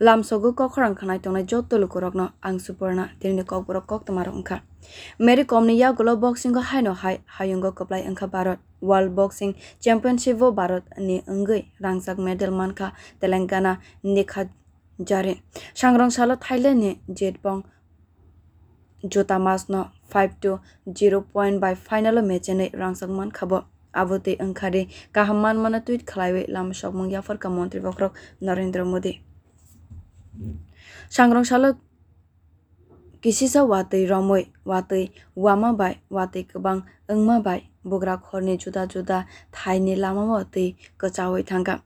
lamsogo kok khorang khanai tongnai jotto lukorokno ang suporna tirni kok borok kok tomarok wngkha mary komni yagulo boxing go haino hai hayungo koplai wngkha bharat world boxing championship o bharat ni wngwi rangjak medal mankha telangana nikha jare sangrong salo thailand ni jetbong jota mas no 5 to 0 point by final o match ni rangjak mankha bo aboti wngkhari kaham manmana tweet khlaiwi lama sokmung yafarka mantri bokrok narendra modi romoi watui wama bai watui kwbang wngma bai bugra khorni juda juda thaini lamao tui kwchawi thangka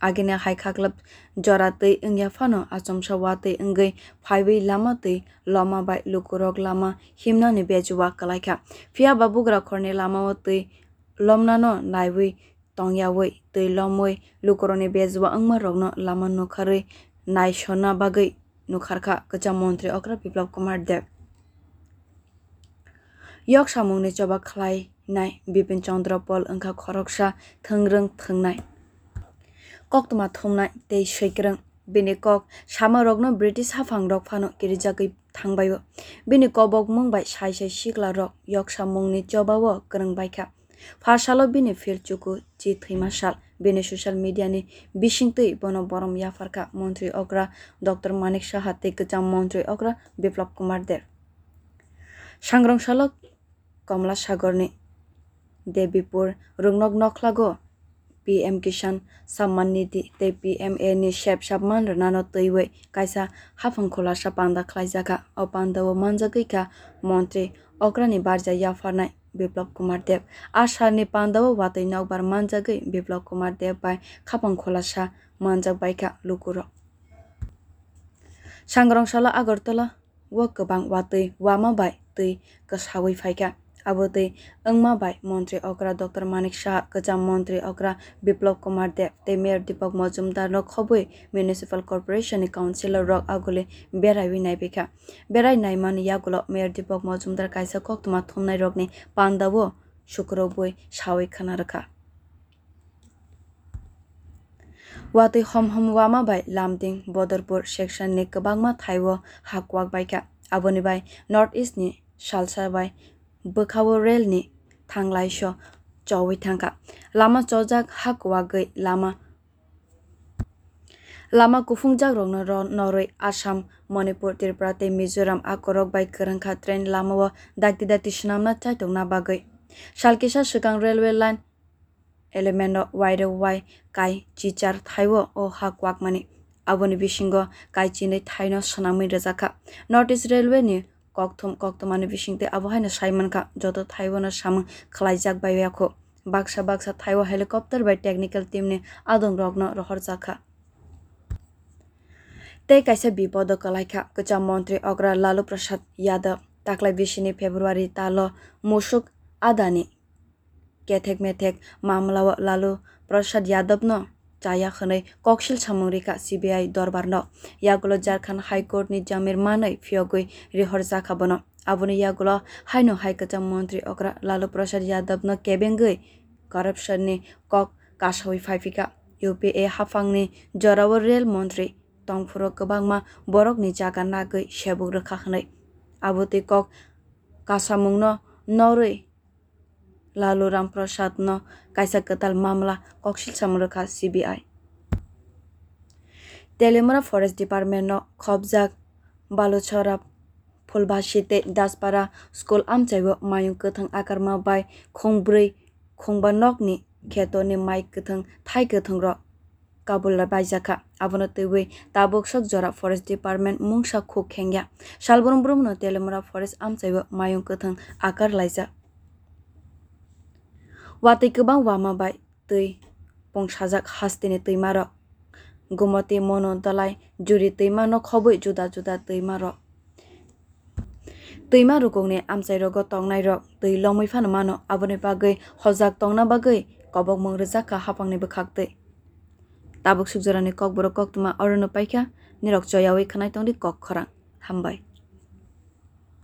agene hai khaklap jora tui wngya phano achomsa watui wngwi phaiwi lama tui lama bai lukurok lama himnani bejuwa kalaikha phiaba bugra khorni lamao tui lomnano naiwi tongyawi tui lomwi lukuroni bejuwa wngma rokno lama nukharwi naishona bagwi nukharkha kwcham mantri okra biplab kumar dev yok samungni choba khlai nai bipin chandra pol wngkha khoroksa thungrung thungnai koktoma thumnai tei swikrung bini kok samarokno british hafangrok phano kirijagwi thangbaio bini kobok mungbai sai sai sikla rok yok samungni chobao kwrwngbaikha ফার্সালো বিনি feel চুকু চি থৈমা সাল বিনি social মিডিয়ানি বিশিংতৈ বন বরম ইয়াফারকা মন্ত্রী অগ্রা, doctor মানিক সাহা তেগজাম মন্ত্রী অগ্রা, বিপ্লব কুমার দেব সাংগ্রং সালক কমলা সাগরনি দেবীপুর রুংনক নখলাগো পিএম কিষান সম্মান নিধি, তে পিএম এ ni shep sapman rnano teiwe kaisa hafang khola sa panda khlaijaka o panda o manjagui মন্ত্রী অগ্রানি বারজা ইয়াফারনাই বিপ্লব কুমার দেব আশারনি পান্দাও বাতৈ নকবার মানজাগৈ বিপ্লব কুমার দেব বাই খাপং খোলাসা মানজাক বাইকা লুকুর সাংগ্রংশালা আগরতলা ও গবাং watui wama bai tui গসাউই faika tui wngma bai মন্ত্রী অগ্রা ডক্টর মানিক সাহা গোজাম মন্ত্রী অগ্রা বিপ্লব কুমার দেব তে মেয়র দীপক মজুমদার রক খবই মিউনিসিপাল কর্পোরেশন কাউন্সিলর রক আগলে বেড়াইবি নাইবিকা বেড়াই নাইমান ইয়াগুলো মেয়র দীপক মজুমদার কাইসা কক্তমা থমনাই রকনি পান্দাবো শুক্র বই সাওই খানা রাখা watui hom hom wama bai lamding bodarpur section ni kwbangma thaiwo hakwak baika aboni bai north east ni salsa bai bwkhao rail ni thanglai-sho chowi thangka lama chojak hakwagwi lama lama kufungjak rokno noroi assam manipur tripura tei mizoram akorok bai kwrwngkha train lamao dakti dakti swnamna chaitongna bagwi salkisa swkang railway line element elemento wairo wai kai chichar thaiwo o hakwakmani aboni bisingo kai chinai thaino swnamwi rwjakha north east railway ni kokthum koktomani bisingte abo haino saimankha joto thaibono samung khlaijak bai yakho baksa baksa thaiwo helicopter bai technical team ni adong rokno rohorjakha tei kaisa bipodo kalaikha kwcham mantri ogra lalu prasad yadav taklai bisini february talo mushuk adani kethek methek mamlao lalu prasad yadav no chaya khwnai koksil samung reka cbi dorbar no yagulo jharkhand high court ni jamir manai phiyogwi rihorjakha bono aboni yagulo haino haikacham mantri okra lalu prasad yadav no kebengwi corruption ni kok kasawi phaifika UPA hafangni jorao rail mantri tongfuro kwbangma Lalu Ramprasad ন কাইসা কাতাল মামলা ককশিল সামরখা CBI তেলেমরা forest department খবজাক বালুছরা ফুলবাসিতে Daspara school আমচাইব মায়ুং কথং akarma bai khongbrui khongba nokni khetoni mai kwthang thai kwthang ro kabul baijaka abono teiwi tabuk sok jora forest department mungsa khuk khengya salbrum brum no telemra forest amchaibo mayung kwthang akar watui kwbang wama bai tui pongsajak hasteni tuima rok gumoti mono dalai juri tuima no khoboi juda juda tuima rok tuima rukungni amchairogo tongnai rok tui lomui phano mano aboni bagui hojak tongna bagui kobok mung rwjaka hapangni bwkhak tui tabuk sukjorani kok borok koktuma orono paikha nirok choyawi khanai tongdi kok khorang hambai